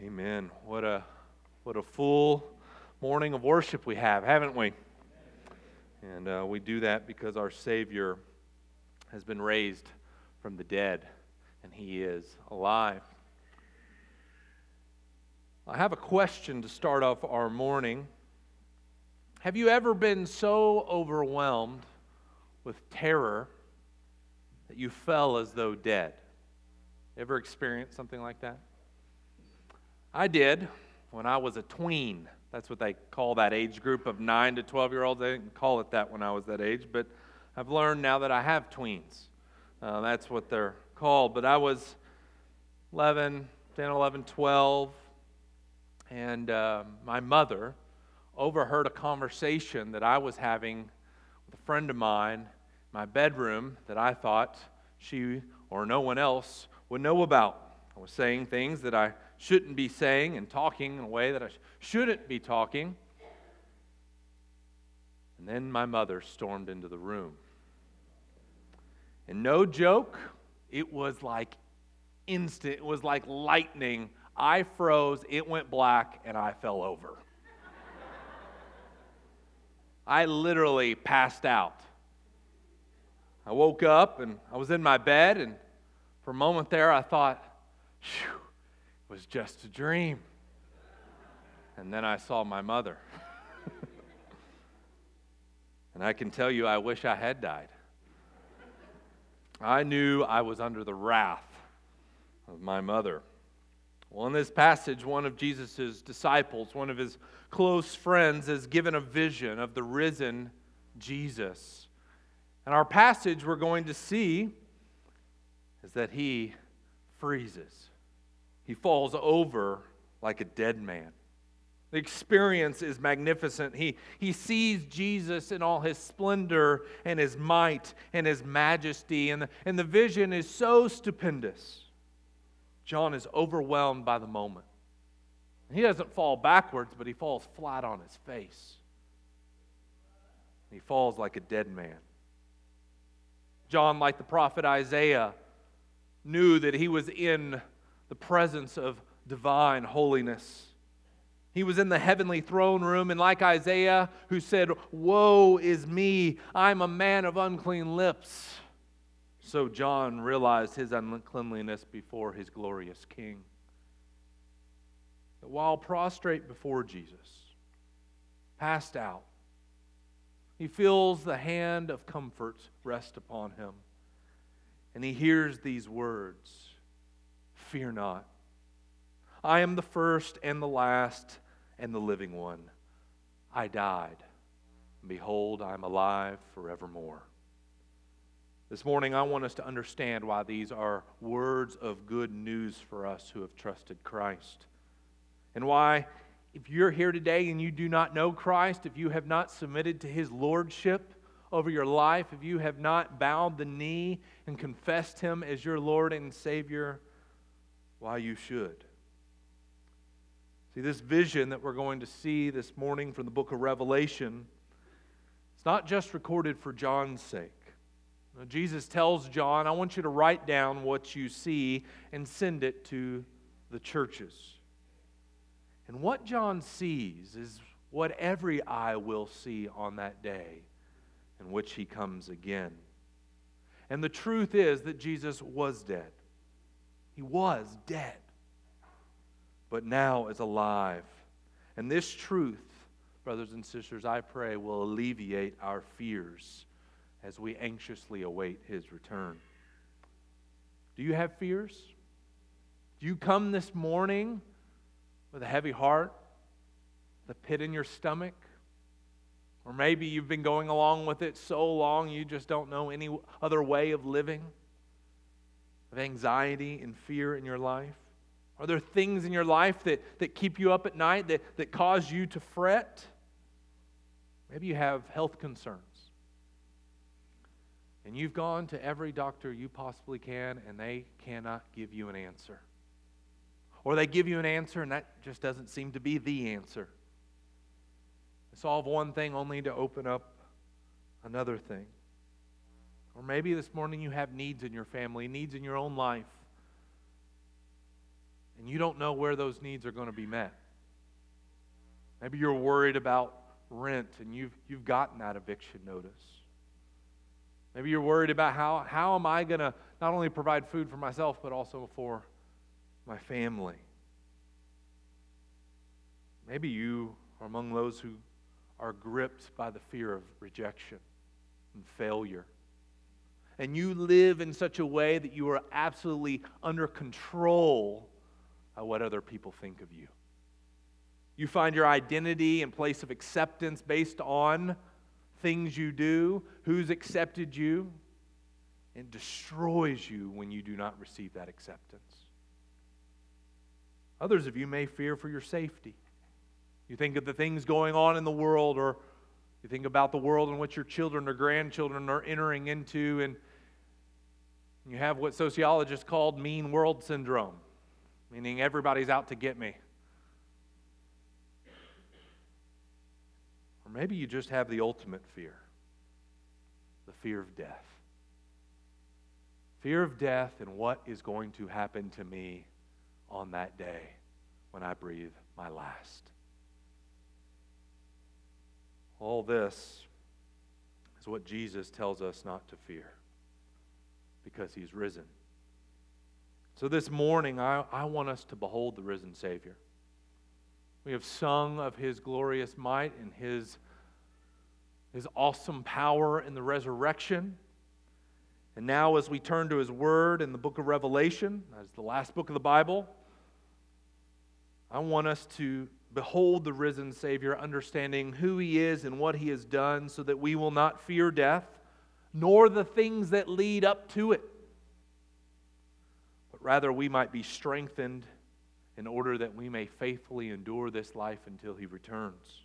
Amen. What a what a full morning of worship we have, haven't we? And uh, we do that because our Savior has been raised from the dead, and He is alive. I have a question to start off our morning. Have you ever been so overwhelmed with terror that you fell as though dead? Ever experienced something like that? I did when I was a tween. That's what they call that age group of 9 to 12 year olds. They didn't call it that when I was that age, but I've learned now that I have tweens. Uh, that's what they're called. But I was 11, 10, 11, 12, and uh, my mother overheard a conversation that I was having with a friend of mine in my bedroom that I thought she or no one else would know about. I was saying things that I shouldn't be saying and talking in a way that I shouldn't be talking. And then my mother stormed into the room. And no joke, it was like instant, it was like lightning. I froze, it went black, and I fell over. I literally passed out. I woke up and I was in my bed, and for a moment there, I thought, Phew, was just a dream. And then I saw my mother. and I can tell you, I wish I had died. I knew I was under the wrath of my mother. Well, in this passage, one of Jesus' disciples, one of his close friends, is given a vision of the risen Jesus. And our passage we're going to see is that he freezes. He falls over like a dead man. The experience is magnificent. He, he sees Jesus in all his splendor and his might and his majesty, and the, and the vision is so stupendous. John is overwhelmed by the moment. He doesn't fall backwards, but he falls flat on his face. He falls like a dead man. John, like the prophet Isaiah, knew that he was in the presence of divine holiness. He was in the heavenly throne room, and like Isaiah, who said, Woe is me, I'm a man of unclean lips. So John realized his uncleanliness before his glorious king. But while prostrate before Jesus, passed out, he feels the hand of comfort rest upon him. And he hears these words Fear not. I am the first and the last and the living one. I died. And behold, I am alive forevermore. This morning, I want us to understand why these are words of good news for us who have trusted Christ. And why, if you're here today and you do not know Christ, if you have not submitted to his lordship over your life, if you have not bowed the knee and confessed him as your Lord and Savior, why you should. See, this vision that we're going to see this morning from the book of Revelation, it's not just recorded for John's sake. Now, Jesus tells John, I want you to write down what you see and send it to the churches. And what John sees is what every eye will see on that day in which he comes again. And the truth is that Jesus was dead. He was dead, but now is alive. And this truth, brothers and sisters, I pray will alleviate our fears as we anxiously await his return. Do you have fears? Do you come this morning with a heavy heart, the pit in your stomach? Or maybe you've been going along with it so long you just don't know any other way of living of anxiety and fear in your life? Are there things in your life that, that keep you up at night, that, that cause you to fret? Maybe you have health concerns. And you've gone to every doctor you possibly can, and they cannot give you an answer. Or they give you an answer, and that just doesn't seem to be the answer. They solve one thing only to open up another thing. Or maybe this morning you have needs in your family, needs in your own life. and you don't know where those needs are going to be met. Maybe you're worried about rent and you've, you've gotten that eviction notice. Maybe you're worried about how, how am I going to not only provide food for myself, but also for my family. Maybe you are among those who are gripped by the fear of rejection and failure. And you live in such a way that you are absolutely under control of what other people think of you. You find your identity and place of acceptance based on things you do, who's accepted you, and destroys you when you do not receive that acceptance. Others of you may fear for your safety. You think of the things going on in the world, or you think about the world in which your children or grandchildren are entering into, and you have what sociologists call mean world syndrome, meaning everybody's out to get me. Or maybe you just have the ultimate fear the fear of death. Fear of death and what is going to happen to me on that day when I breathe my last. All this is what Jesus tells us not to fear because he's risen. So this morning, I, I want us to behold the risen Savior. We have sung of his glorious might and his, his awesome power in the resurrection. And now, as we turn to his word in the book of Revelation, as the last book of the Bible, I want us to behold the risen Savior, understanding who he is and what he has done, so that we will not fear death, nor the things that lead up to it, but rather we might be strengthened in order that we may faithfully endure this life until he returns.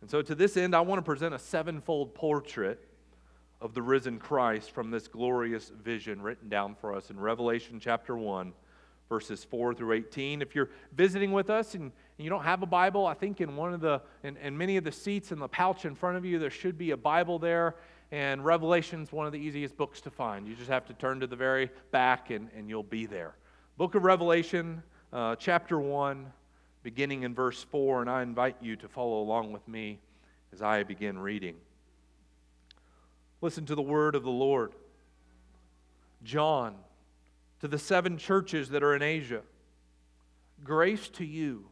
And so, to this end, I want to present a sevenfold portrait of the risen Christ from this glorious vision written down for us in Revelation chapter 1 verses 4 through 18. If you're visiting with us and you don't have a Bible, I think in one of the, in, in many of the seats in the pouch in front of you, there should be a Bible there. And Revelation's one of the easiest books to find. You just have to turn to the very back and, and you'll be there. Book of Revelation, uh, chapter 1, beginning in verse 4. And I invite you to follow along with me as I begin reading. Listen to the word of the Lord. John to the seven churches that are in Asia Grace to you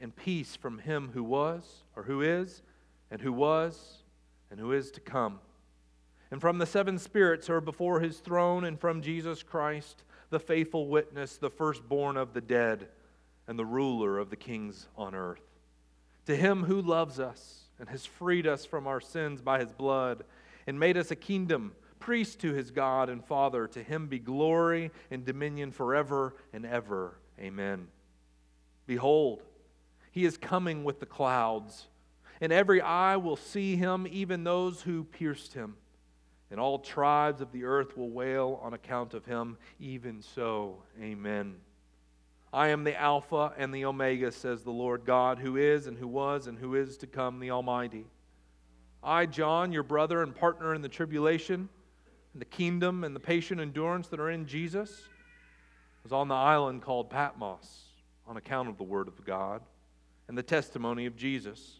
and peace from him who was, or who is, and who was, and who is to come. And from the seven spirits who are before his throne, and from Jesus Christ, the faithful witness, the firstborn of the dead, and the ruler of the kings on earth. To him who loves us and has freed us from our sins by his blood, and made us a kingdom priest to his God and Father. To him be glory and dominion forever and ever. Amen. Behold, he is coming with the clouds, and every eye will see him, even those who pierced him. And all tribes of the earth will wail on account of him. Even so, amen. I am the Alpha and the Omega, says the Lord God, who is and who was and who is to come, the Almighty. I, John, your brother and partner in the tribulation, and the kingdom and the patient endurance that are in Jesus was on the island called Patmos on account of the word of God and the testimony of Jesus.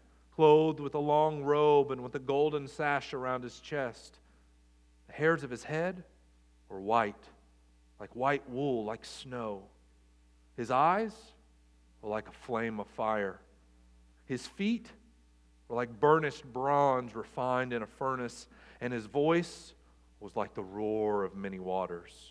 clothed with a long robe and with a golden sash around his chest. The hairs of his head were white, like white wool, like snow. His eyes were like a flame of fire. His feet were like burnished bronze refined in a furnace and his voice was like the roar of many waters.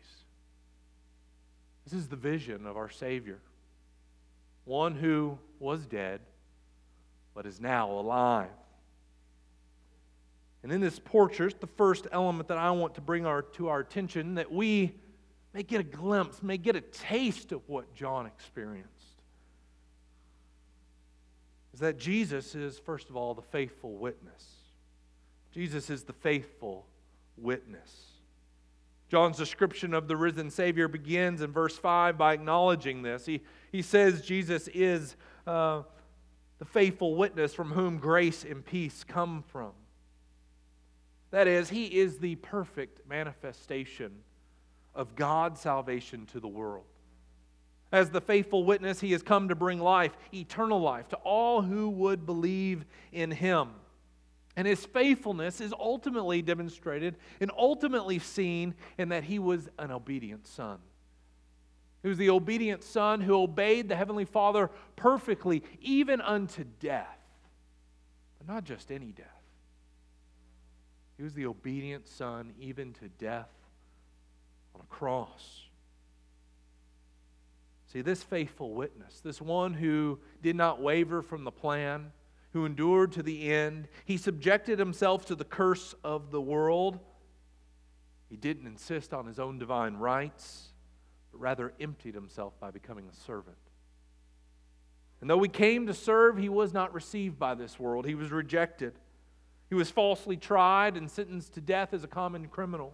This is the vision of our Savior, one who was dead, but is now alive. And in this portrait, the first element that I want to bring our, to our attention that we may get a glimpse, may get a taste of what John experienced, is that Jesus is, first of all, the faithful witness. Jesus is the faithful witness. John's description of the risen Savior begins in verse 5 by acknowledging this. He, he says Jesus is uh, the faithful witness from whom grace and peace come from. That is, he is the perfect manifestation of God's salvation to the world. As the faithful witness, he has come to bring life, eternal life, to all who would believe in him. And his faithfulness is ultimately demonstrated and ultimately seen in that he was an obedient son. He was the obedient son who obeyed the Heavenly Father perfectly, even unto death. But not just any death. He was the obedient son, even to death on a cross. See, this faithful witness, this one who did not waver from the plan, who endured to the end. He subjected himself to the curse of the world. He didn't insist on his own divine rights, but rather emptied himself by becoming a servant. And though he came to serve, he was not received by this world. He was rejected. He was falsely tried and sentenced to death as a common criminal.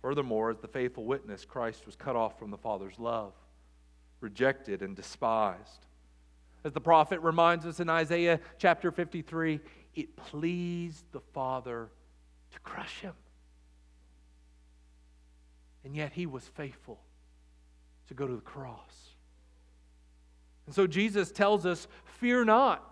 Furthermore, as the faithful witness, Christ was cut off from the Father's love, rejected and despised. As the prophet reminds us in Isaiah chapter 53, it pleased the Father to crush him. And yet he was faithful to go to the cross. And so Jesus tells us, Fear not.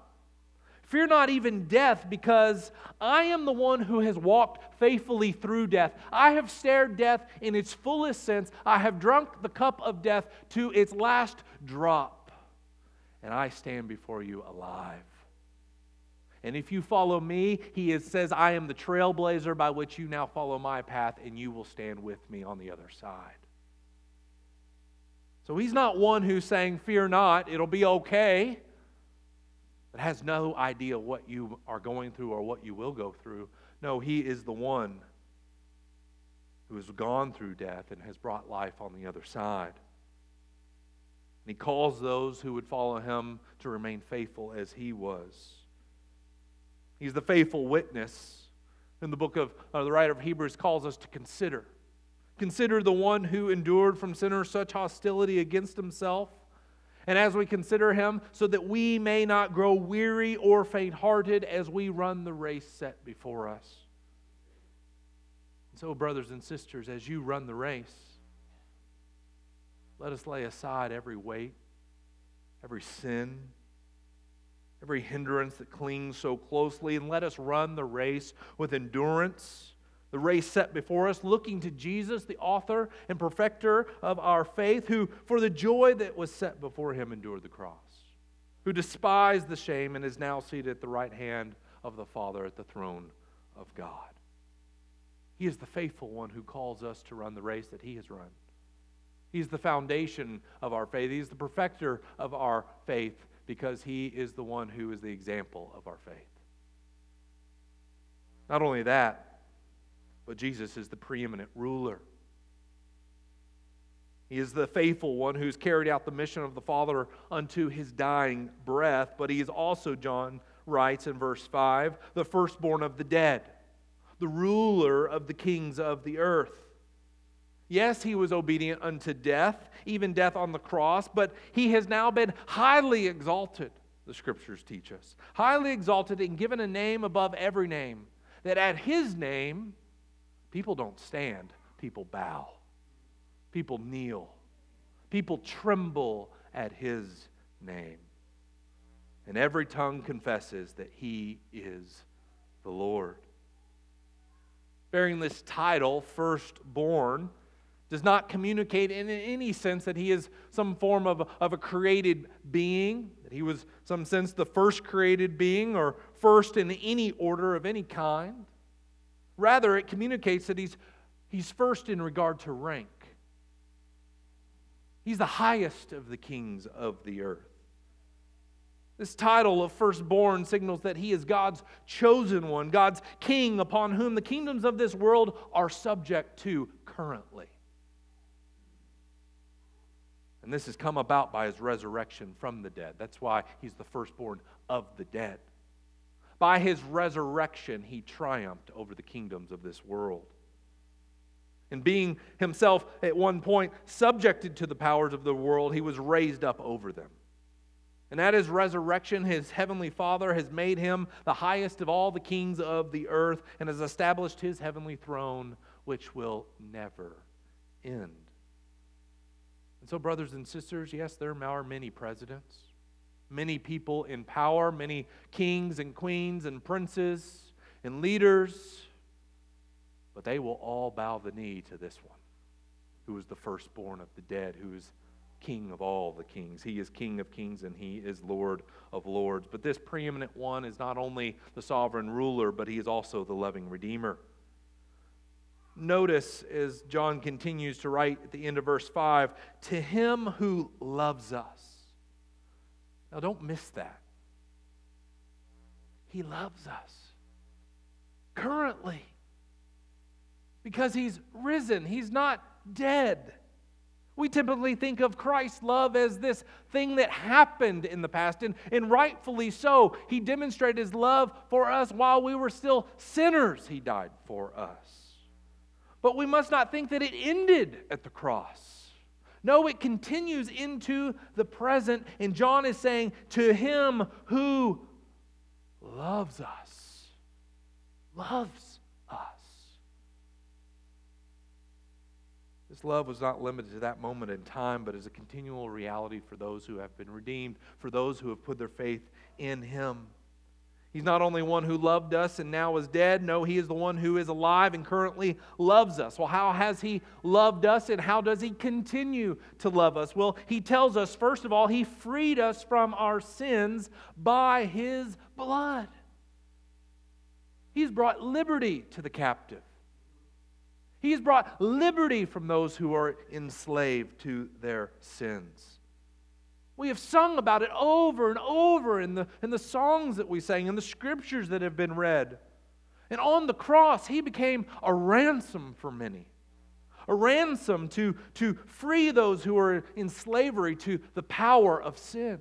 Fear not even death, because I am the one who has walked faithfully through death. I have stared death in its fullest sense. I have drunk the cup of death to its last drop and I stand before you alive. And if you follow me, he is, says, I am the trailblazer by which you now follow my path, and you will stand with me on the other side. So he's not one who's saying, Fear not, it'll be okay, but has no idea what you are going through or what you will go through. No, he is the one who has gone through death and has brought life on the other side. And he calls those who would follow him to remain faithful as he was. He's the faithful witness. In the book of uh, the writer of Hebrews calls us to consider. Consider the one who endured from sinners such hostility against himself. And as we consider him, so that we may not grow weary or faint hearted as we run the race set before us. And so, brothers and sisters, as you run the race, let us lay aside every weight, every sin, every hindrance that clings so closely, and let us run the race with endurance. The race set before us, looking to Jesus, the author and perfecter of our faith, who, for the joy that was set before him, endured the cross, who despised the shame and is now seated at the right hand of the Father at the throne of God. He is the faithful one who calls us to run the race that he has run. He's the foundation of our faith. He's the perfecter of our faith because he is the one who is the example of our faith. Not only that, but Jesus is the preeminent ruler. He is the faithful one who's carried out the mission of the Father unto his dying breath, but he is also, John writes in verse 5, the firstborn of the dead, the ruler of the kings of the earth. Yes, he was obedient unto death, even death on the cross, but he has now been highly exalted, the scriptures teach us. Highly exalted and given a name above every name, that at his name, people don't stand, people bow, people kneel, people tremble at his name. And every tongue confesses that he is the Lord. Bearing this title, firstborn, does not communicate in any sense that he is some form of, of a created being, that he was, some sense, the first created being or first in any order of any kind. Rather, it communicates that he's, he's first in regard to rank. He's the highest of the kings of the earth. This title of firstborn signals that he is God's chosen one, God's king upon whom the kingdoms of this world are subject to currently. And this has come about by his resurrection from the dead. That's why he's the firstborn of the dead. By his resurrection, he triumphed over the kingdoms of this world. And being himself at one point subjected to the powers of the world, he was raised up over them. And at his resurrection, his heavenly Father has made him the highest of all the kings of the earth and has established his heavenly throne, which will never end. And so, brothers and sisters, yes, there are many presidents, many people in power, many kings and queens and princes and leaders, but they will all bow the knee to this one, who is the firstborn of the dead, who is King of all the kings. He is King of kings and he is Lord of lords. But this preeminent one is not only the sovereign ruler, but he is also the loving Redeemer. Notice as John continues to write at the end of verse 5 to him who loves us. Now, don't miss that. He loves us currently because he's risen, he's not dead. We typically think of Christ's love as this thing that happened in the past, and, and rightfully so. He demonstrated his love for us while we were still sinners, he died for us. But we must not think that it ended at the cross. No, it continues into the present. And John is saying, To him who loves us, loves us. This love was not limited to that moment in time, but is a continual reality for those who have been redeemed, for those who have put their faith in him. He's not only one who loved us and now is dead. No, he is the one who is alive and currently loves us. Well, how has he loved us and how does he continue to love us? Well, he tells us, first of all, he freed us from our sins by his blood. He's brought liberty to the captive. He's brought liberty from those who are enslaved to their sins. We have sung about it over and over in the, in the songs that we sang, in the scriptures that have been read. And on the cross, he became a ransom for many. A ransom to, to free those who are in slavery to the power of sin.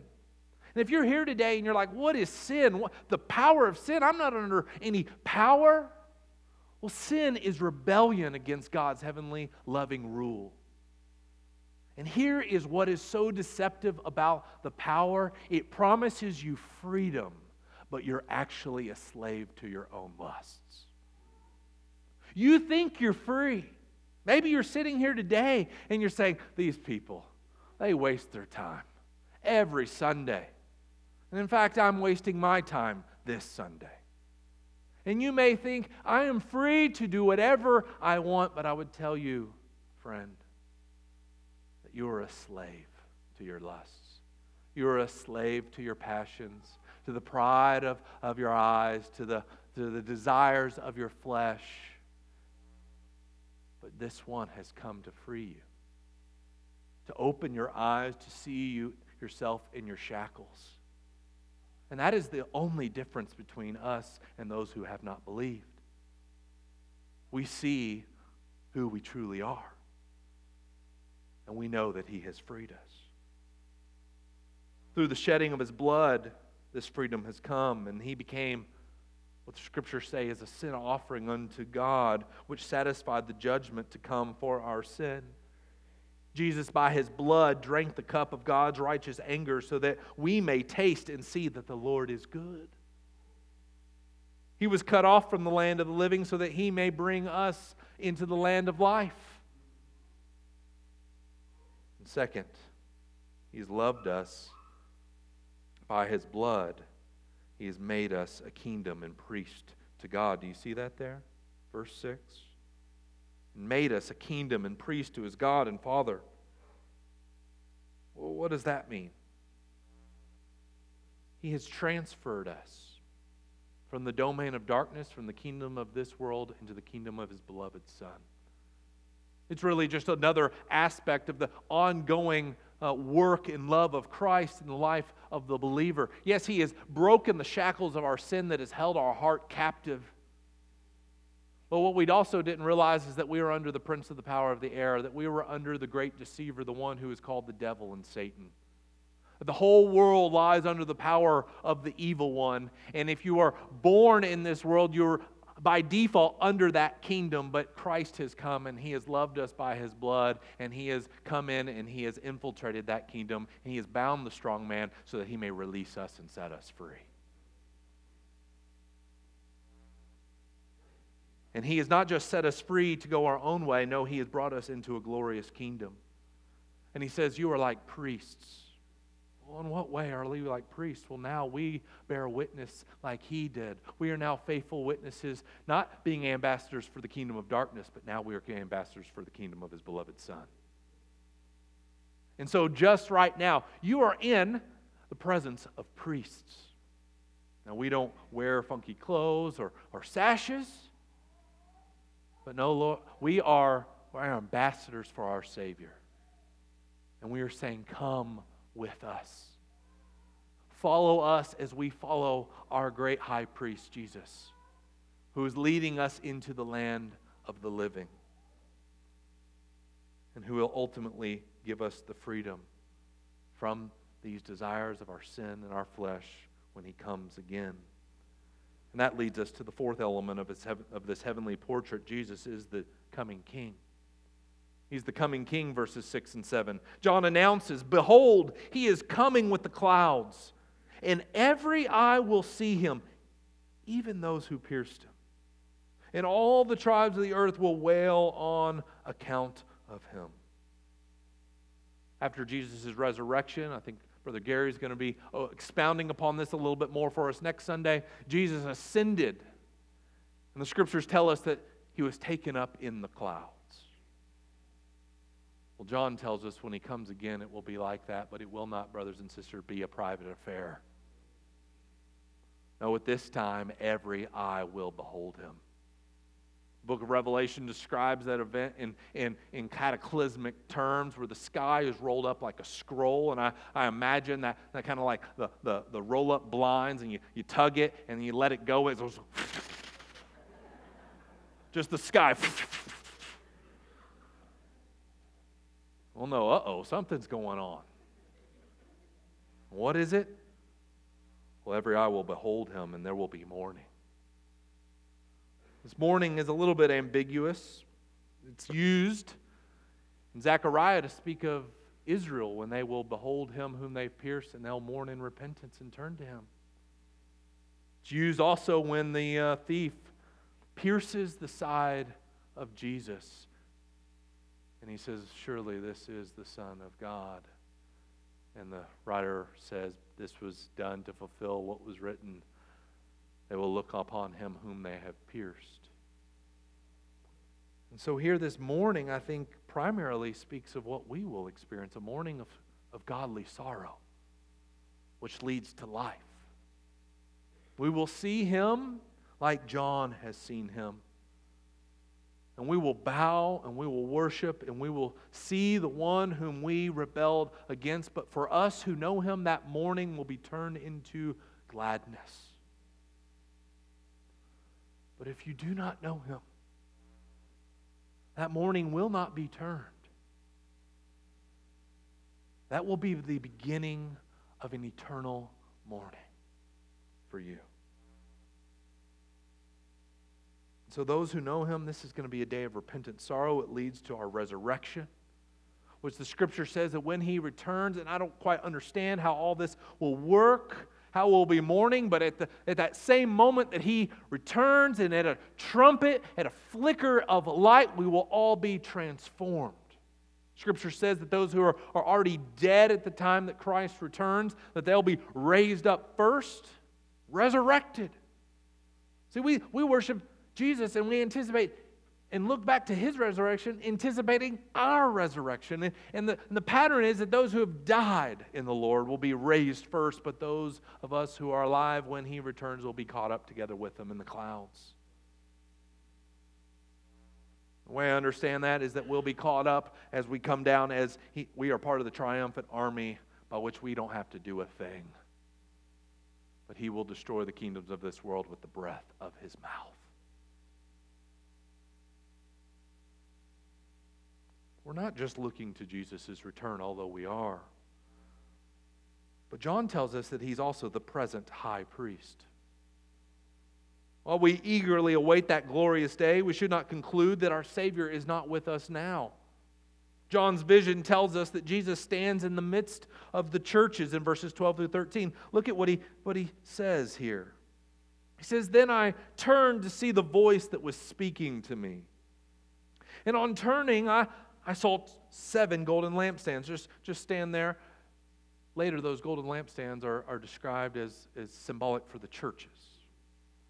And if you're here today and you're like, what is sin? What, the power of sin? I'm not under any power. Well, sin is rebellion against God's heavenly loving rule. And here is what is so deceptive about the power it promises you freedom, but you're actually a slave to your own lusts. You think you're free. Maybe you're sitting here today and you're saying, These people, they waste their time every Sunday. And in fact, I'm wasting my time this Sunday. And you may think, I am free to do whatever I want, but I would tell you, friend, that you are a slave to your lusts. You are a slave to your passions, to the pride of, of your eyes, to the, to the desires of your flesh. But this one has come to free you, to open your eyes, to see you yourself in your shackles. And that is the only difference between us and those who have not believed. We see who we truly are and we know that He has freed us. Through the shedding of His blood, this freedom has come, and He became what the scriptures say is a sin offering unto God, which satisfied the judgment to come for our sin. Jesus, by his blood, drank the cup of God's righteous anger so that we may taste and see that the Lord is good. He was cut off from the land of the living so that he may bring us into the land of life. Second, He's loved us by His blood. He has made us a kingdom and priest to God. Do you see that there? Verse 6. and made us a kingdom and priest to his God and Father. Well, what does that mean? He has transferred us from the domain of darkness, from the kingdom of this world, into the kingdom of his beloved Son. It's really just another aspect of the ongoing uh, work and love of Christ in the life of the believer. Yes, He has broken the shackles of our sin that has held our heart captive. But what we also didn't realize is that we were under the prince of the power of the air, that we were under the great deceiver, the one who is called the devil and Satan. The whole world lies under the power of the evil one. And if you are born in this world, you're by default under that kingdom, but Christ has come and he has loved us by his blood, and he has come in and he has infiltrated that kingdom, and he has bound the strong man so that he may release us and set us free. And he has not just set us free to go our own way, no, he has brought us into a glorious kingdom. And he says, You are like priests well, in what way are we like priests? Well, now we bear witness like he did. We are now faithful witnesses, not being ambassadors for the kingdom of darkness, but now we are ambassadors for the kingdom of his beloved Son. And so, just right now, you are in the presence of priests. Now, we don't wear funky clothes or, or sashes, but no, Lord, we are, we are ambassadors for our Savior. And we are saying, Come, with us. Follow us as we follow our great high priest, Jesus, who is leading us into the land of the living and who will ultimately give us the freedom from these desires of our sin and our flesh when he comes again. And that leads us to the fourth element of, his, of this heavenly portrait. Jesus is the coming king. He's the coming king, verses 6 and 7. John announces, Behold, he is coming with the clouds, and every eye will see him, even those who pierced him. And all the tribes of the earth will wail on account of him. After Jesus' resurrection, I think Brother Gary is going to be oh, expounding upon this a little bit more for us next Sunday. Jesus ascended, and the scriptures tell us that he was taken up in the clouds. Well, John tells us when he comes again, it will be like that, but it will not, brothers and sisters, be a private affair. No, at this time, every eye will behold him. The book of Revelation describes that event in, in, in cataclysmic terms where the sky is rolled up like a scroll. And I, I imagine that, that kind of like the, the, the roll up blinds, and you, you tug it and you let it go. It goes just the sky Well, no, uh oh, something's going on. What is it? Well, every eye will behold him, and there will be mourning. This mourning is a little bit ambiguous. It's used in Zechariah to speak of Israel when they will behold him whom they've pierced, and they'll mourn in repentance and turn to him. It's used also when the uh, thief pierces the side of Jesus and he says, Surely this is the Son of God. And the writer says, This was done to fulfill what was written. They will look upon him whom they have pierced. And so, here this morning, I think, primarily speaks of what we will experience a mourning of, of godly sorrow, which leads to life. We will see him like John has seen him and we will bow and we will worship and we will see the one whom we rebelled against. But for us who know him, that mourning will be turned into gladness. But if you do not know him, that mourning will not be turned. That will be the beginning of an eternal mourning for you. So, those who know him, this is going to be a day of repentant sorrow. It leads to our resurrection, which the scripture says that when he returns, and I don't quite understand how all this will work, how we'll be mourning, but at, the, at that same moment that he returns, and at a trumpet, at a flicker of light, we will all be transformed. Scripture says that those who are, are already dead at the time that Christ returns, that they'll be raised up first, resurrected. See, we, we worship Jesus and we anticipate and look back to his resurrection, anticipating our resurrection. And, and, the, and the pattern is that those who have died in the Lord will be raised first, but those of us who are alive when he returns will be caught up together with him in the clouds. The way I understand that is that we'll be caught up as we come down, as he, we are part of the triumphant army by which we don't have to do a thing. But he will destroy the kingdoms of this world with the breath of his mouth. We're not just looking to Jesus' return, although we are. But John tells us that he's also the present high priest. While we eagerly await that glorious day, we should not conclude that our Savior is not with us now. John's vision tells us that Jesus stands in the midst of the churches in verses 12 through 13. Look at what he, what he says here. He says, Then I turned to see the voice that was speaking to me. And on turning, I, I saw seven golden lampstands. Just, just stand there. Later, those golden lampstands are, are described as, as symbolic for the churches.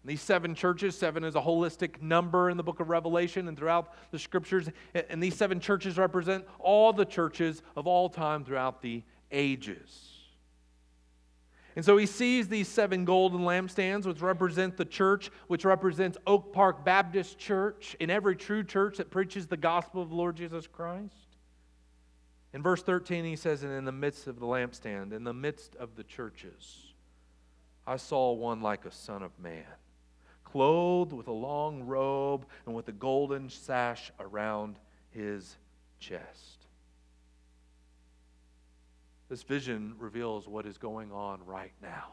And these seven churches, seven is a holistic number in the book of Revelation and throughout the scriptures. And these seven churches represent all the churches of all time throughout the ages. And so he sees these seven golden lampstands, which represent the church, which represents Oak Park Baptist Church, in every true church that preaches the gospel of the Lord Jesus Christ. In verse 13, he says, And in the midst of the lampstand, in the midst of the churches, I saw one like a son of man, clothed with a long robe and with a golden sash around his chest. This vision reveals what is going on right now.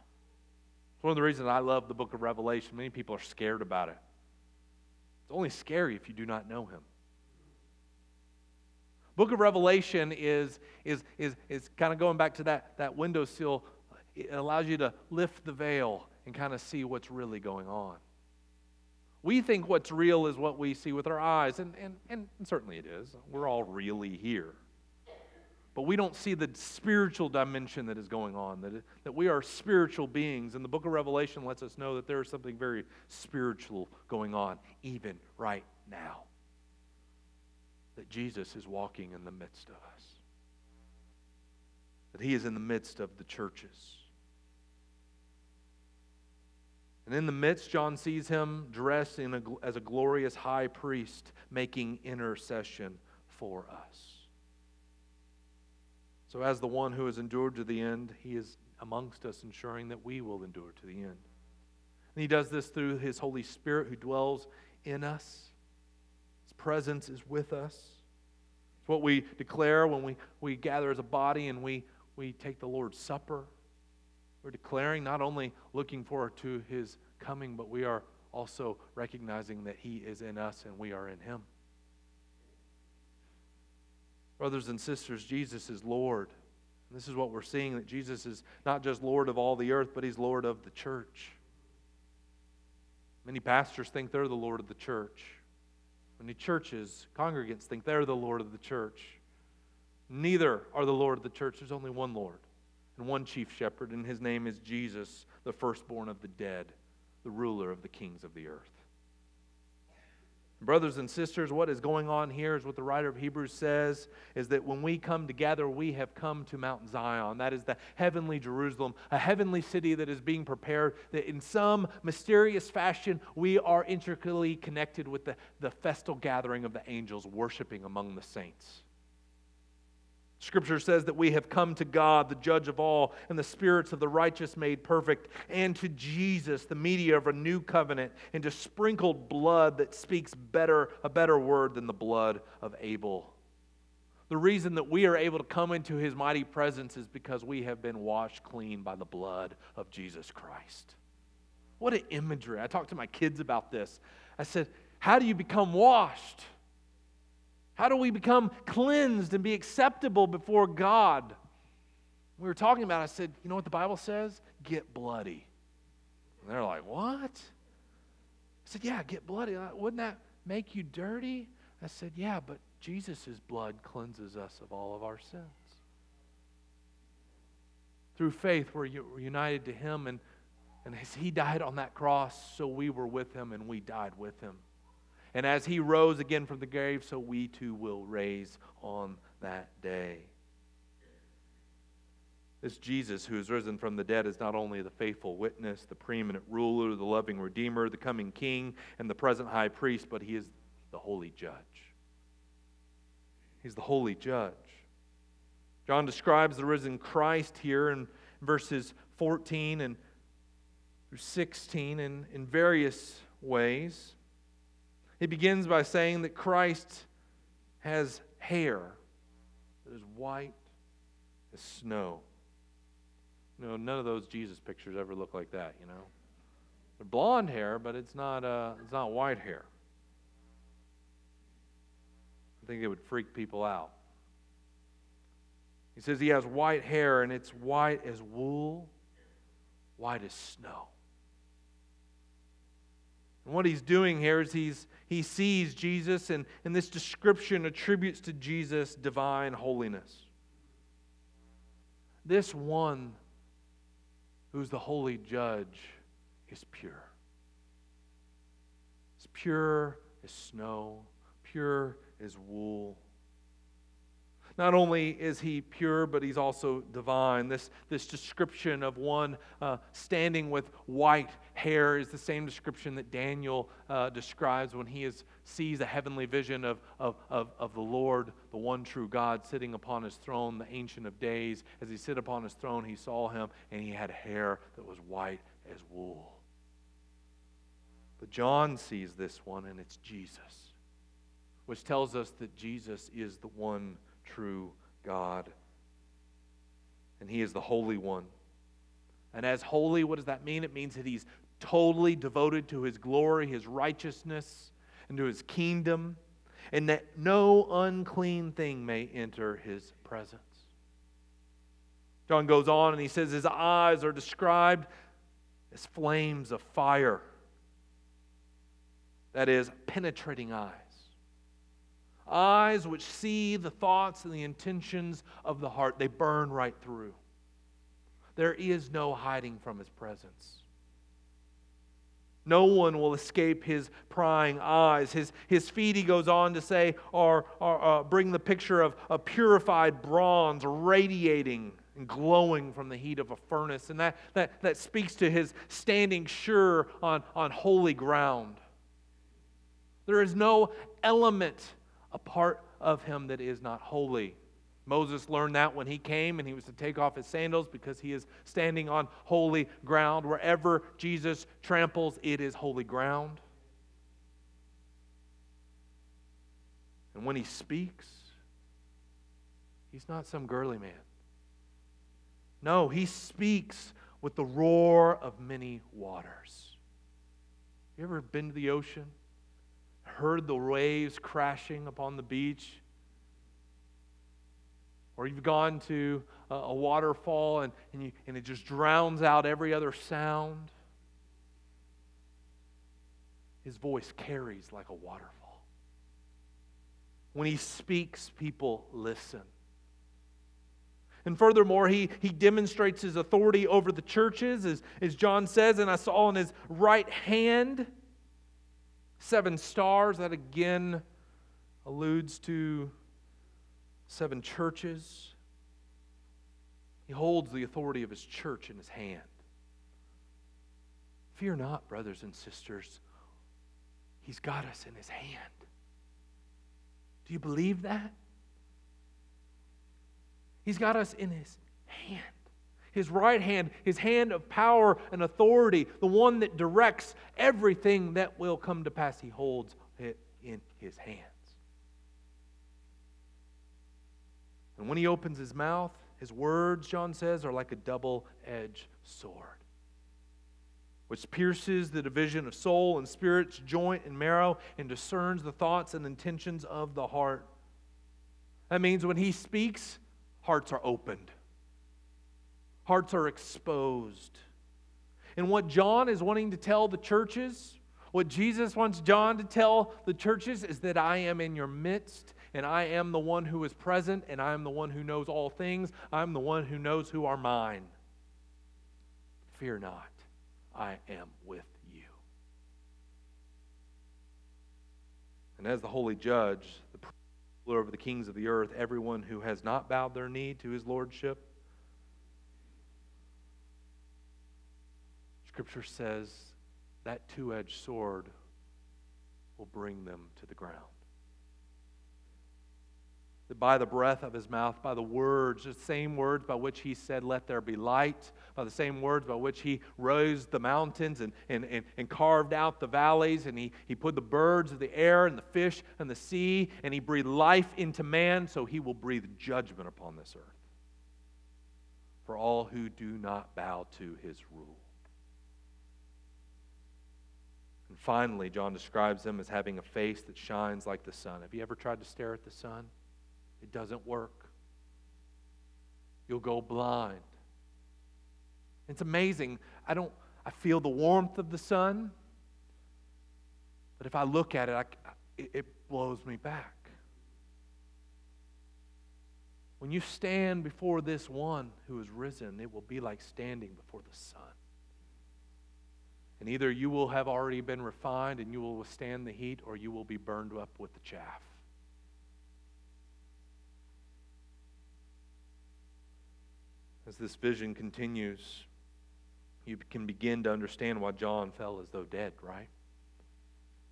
It's one of the reasons I love the book of Revelation. Many people are scared about it. It's only scary if you do not know him. Book of Revelation is, is, is, is kind of going back to that, that window sill. It allows you to lift the veil and kind of see what's really going on. We think what's real is what we see with our eyes, and, and, and certainly it is. We're all really here but we don't see the spiritual dimension that is going on, that, that we are spiritual beings. And the book of Revelation lets us know that there is something very spiritual going on, even right now. That Jesus is walking in the midst of us, that he is in the midst of the churches. And in the midst, John sees him dressed a, as a glorious high priest making intercession for us. So, as the one who has endured to the end, he is amongst us, ensuring that we will endure to the end. And he does this through his Holy Spirit who dwells in us. His presence is with us. It's what we declare when we, we gather as a body and we, we take the Lord's Supper. We're declaring not only looking forward to his coming, but we are also recognizing that he is in us and we are in him. Brothers and sisters, Jesus is Lord. And this is what we're seeing that Jesus is not just Lord of all the earth, but He's Lord of the church. Many pastors think they're the Lord of the church. Many churches, congregants, think they're the Lord of the church. Neither are the Lord of the church. There's only one Lord and one chief shepherd, and his name is Jesus, the firstborn of the dead, the ruler of the kings of the earth. Brothers and sisters, what is going on here is what the writer of Hebrews says is that when we come together, we have come to Mount Zion. That is the heavenly Jerusalem, a heavenly city that is being prepared, that in some mysterious fashion, we are intricately connected with the, the festal gathering of the angels worshiping among the saints. Scripture says that we have come to God, the judge of all, and the spirits of the righteous made perfect, and to Jesus, the mediator of a new covenant, and to sprinkled blood that speaks better, a better word than the blood of Abel. The reason that we are able to come into his mighty presence is because we have been washed clean by the blood of Jesus Christ. What an imagery. I talked to my kids about this. I said, How do you become washed? How do we become cleansed and be acceptable before God? We were talking about, it, I said, you know what the Bible says? Get bloody. And they're like, what? I said, yeah, get bloody. Wouldn't that make you dirty? I said, yeah, but Jesus' blood cleanses us of all of our sins. Through faith, we're united to Him, and, and as He died on that cross, so we were with Him and we died with Him. And as he rose again from the grave, so we too will raise on that day. This Jesus who is risen from the dead is not only the faithful witness, the preeminent ruler, the loving redeemer, the coming king, and the present high priest, but he is the holy judge. He's the holy judge. John describes the risen Christ here in verses 14 and through 16 in, in various ways. He begins by saying that Christ has hair that is white as snow. You know, none of those Jesus pictures ever look like that, you know. They're blonde hair, but it's not, uh, it's not white hair. I think it would freak people out. He says he has white hair, and it's white as wool, white as snow. And what he's doing here is he's, he sees Jesus, and, and this description attributes to Jesus divine holiness. This one who's the holy judge is pure. It's pure as snow, pure as wool. Not only is he pure, but he's also divine. This, this description of one uh, standing with white hair is the same description that Daniel uh, describes when he is, sees a heavenly vision of, of, of, of the Lord, the one true God, sitting upon his throne, the Ancient of Days. As he sit upon his throne, he saw him, and he had hair that was white as wool. But John sees this one, and it's Jesus, which tells us that Jesus is the one true God. And He is the Holy One. And as holy, what does that mean? It means that He's totally devoted to His glory, His righteousness, and to His kingdom, and that no unclean thing may enter His presence. John goes on and he says his eyes are described as flames of fire. That is, penetrating eyes eyes which see the thoughts and the intentions of the heart. They burn right through. There is no hiding from his presence. No one will escape his prying eyes. His, his feet, he goes on to say, are, are uh, bring the picture of a purified bronze radiating and glowing from the heat of a furnace. And that, that, that speaks to his standing sure on, on holy ground. There is no element a part of him that is not holy. Moses learned that when he came and he was to take off his sandals because he is standing on holy ground. Wherever Jesus tramples, it is holy ground. And when he speaks, he's not some girly man. No, he speaks with the roar of many waters. You ever been to the ocean? Heard the waves crashing upon the beach, or you've gone to a, a waterfall and, and, you, and it just drowns out every other sound, his voice carries like a waterfall. When he speaks, people listen. And furthermore, he, he demonstrates his authority over the churches, as, as John says, and I saw in his right hand Seven stars, that again alludes to seven churches. He holds the authority of his church in his hand. Fear not, brothers and sisters. He's got us in his hand. Do you believe that? He's got us in his hand his right hand, his hand of power and authority, the one that directs everything that will come to pass. He holds it in his hands. And when he opens his mouth, his words, John says, are like a double edged sword, which pierces the division of soul and spirit's joint and marrow, and discerns the thoughts and intentions of the heart. That means when he speaks, hearts are opened hearts are exposed. And what John is wanting to tell the churches, what Jesus wants John to tell the churches, is that I am in your midst and I am the one who is present and I am the one who knows all things. I'm the one who knows who are mine. Fear not, I am with you. And as the holy judge, the ruler over the kings of the earth, everyone who has not bowed their knee to his lordship, Scripture says that two edged sword will bring them to the ground that by the breath of his mouth, by the words, the same words by which he said, Let there be light, by the same words by which he rose the mountains and, and, and, and carved out the valleys, and he, he put the birds of the air and the fish and the sea, and he breathed life into man, so he will breathe judgment upon this earth for all who do not bow to his rule. And finally, John describes them as having a face that shines like the sun. Have you ever tried to stare at the sun? It doesn't work. You'll go blind. It's amazing. I don't I feel the warmth of the sun, but if I look at it, I, it, it blows me back. When you stand before this one who is risen, it will be like standing before the sun. And either you will have already been refined and you will withstand the heat, or you will be burned up with the chaff. As this vision continues, you can begin to understand why John fell as though dead, right?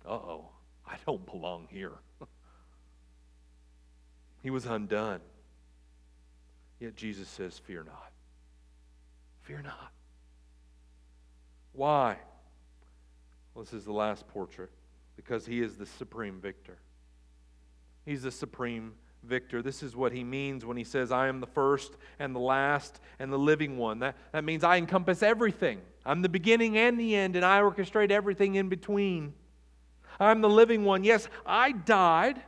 Uh oh, I don't belong here. he was undone. Yet Jesus says, Fear not. Fear not. Why? Well, this is the last portrait because he is the supreme victor. He's the supreme victor. This is what he means when he says, I am the first and the last and the living one. That, that means I encompass everything. I'm the beginning and the end, and I orchestrate everything in between. I'm the living one. Yes, I died,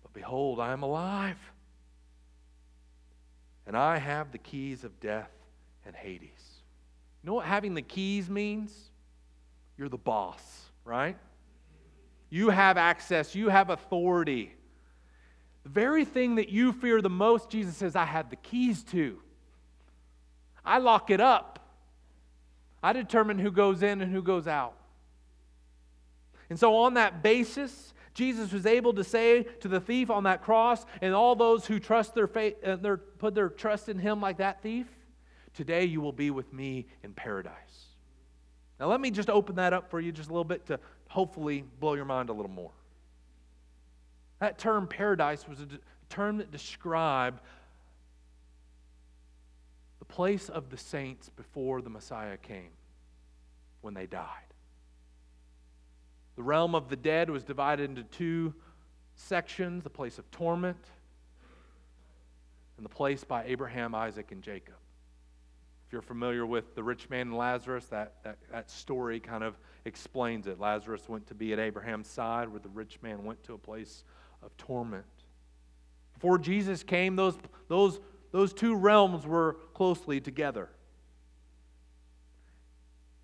but behold, I am alive. And I have the keys of death and Hades. You know what having the keys means? You're the boss, right? You have access, you have authority. The very thing that you fear the most, Jesus says, I have the keys to. I lock it up. I determine who goes in and who goes out. And so, on that basis, Jesus was able to say to the thief on that cross and all those who trust their faith, uh, their, put their trust in him like that thief, today you will be with me in paradise. Now, let me just open that up for you just a little bit to hopefully blow your mind a little more. That term paradise was a term that described the place of the saints before the Messiah came when they died. The realm of the dead was divided into two sections the place of torment and the place by Abraham, Isaac, and Jacob. If you're familiar with the rich man and Lazarus, that, that, that story kind of explains it. Lazarus went to be at Abraham's side, where the rich man went to a place of torment. Before Jesus came, those, those, those two realms were closely together.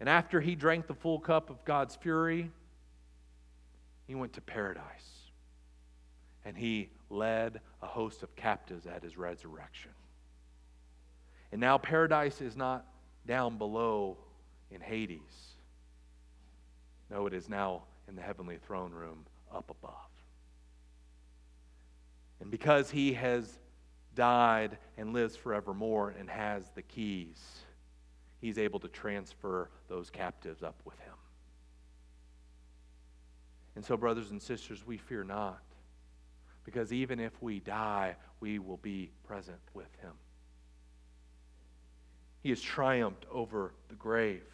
And after he drank the full cup of God's fury, he went to paradise. And he led a host of captives at his resurrection. And now paradise is not down below in Hades. No, it is now in the heavenly throne room up above. And because he has died and lives forevermore and has the keys, he's able to transfer those captives up with him. And so, brothers and sisters, we fear not, because even if we die, we will be present with him. He has triumphed over the grave.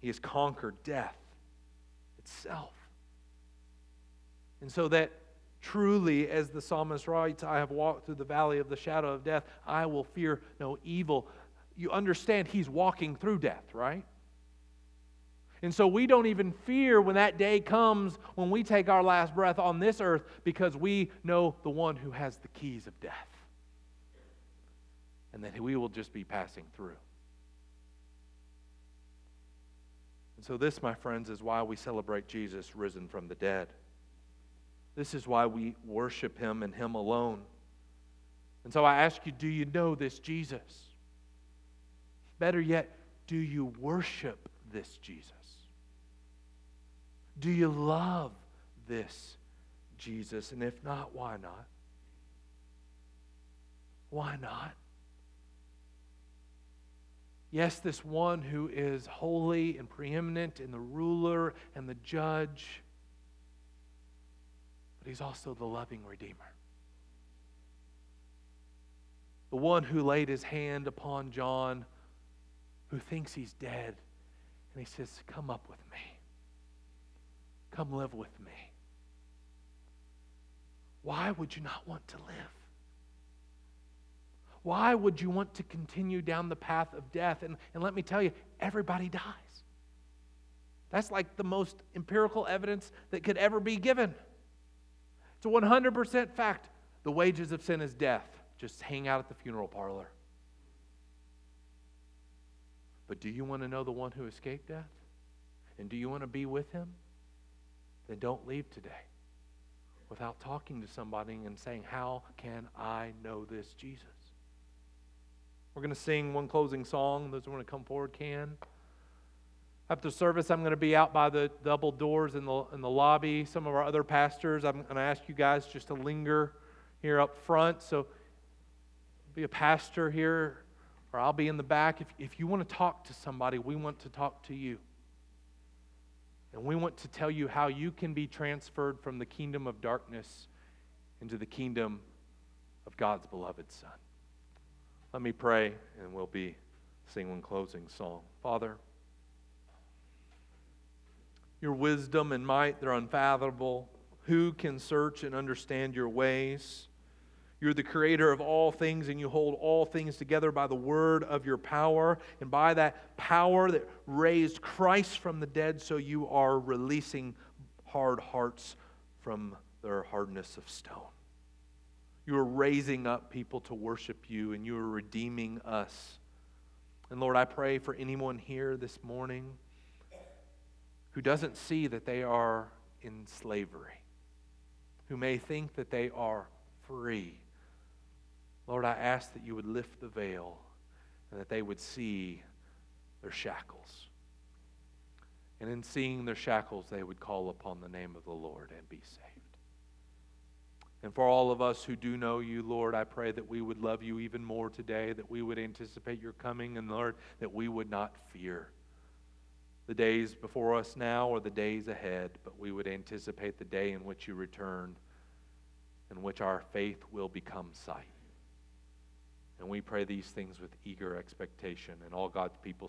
He has conquered death itself. And so that Truly, as the psalmist writes, I have walked through the valley of the shadow of death, I will fear no evil. You understand he's walking through death, right? And so we don't even fear when that day comes when we take our last breath on this earth because we know the one who has the keys of death. And that we will just be passing through. And so, this, my friends, is why we celebrate Jesus risen from the dead. This is why we worship him and him alone. And so I ask you do you know this Jesus? Better yet, do you worship this Jesus? Do you love this Jesus? And if not, why not? Why not? Yes, this one who is holy and preeminent and the ruler and the judge, but he's also the loving Redeemer. The one who laid his hand upon John, who thinks he's dead, and he says, Come up with me. Come live with me. Why would you not want to live? Why would you want to continue down the path of death? And, and let me tell you, everybody dies. That's like the most empirical evidence that could ever be given. It's a 100% fact. The wages of sin is death. Just hang out at the funeral parlor. But do you want to know the one who escaped death? And do you want to be with him? Then don't leave today without talking to somebody and saying, How can I know this Jesus? We're going to sing one closing song. Those who want to come forward can. After service, I'm going to be out by the double doors in the, in the lobby. Some of our other pastors, I'm going to ask you guys just to linger here up front. So, be a pastor here, or I'll be in the back. If, if you want to talk to somebody, we want to talk to you. And we want to tell you how you can be transferred from the kingdom of darkness into the kingdom of God's beloved Son. Let me pray, and we'll be singing one closing song. Father, your wisdom and might, they're unfathomable. Who can search and understand your ways? You're the creator of all things, and you hold all things together by the word of your power. And by that power that raised Christ from the dead, so you are releasing hard hearts from their hardness of stone. You are raising up people to worship you, and you are redeeming us. And Lord, I pray for anyone here this morning who doesn't see that they are in slavery, who may think that they are free Lord, I ask that you would lift the veil and that they would see their shackles. And in seeing their shackles, they would call upon the name of the Lord and be saved. And for all of us who do know you, Lord, I pray that we would love you even more today, that we would anticipate your coming, and Lord, that we would not fear the days before us now or the days ahead, but we would anticipate the day in which you return, in which our faith will become sight. And we pray these things with eager expectation. And all God's people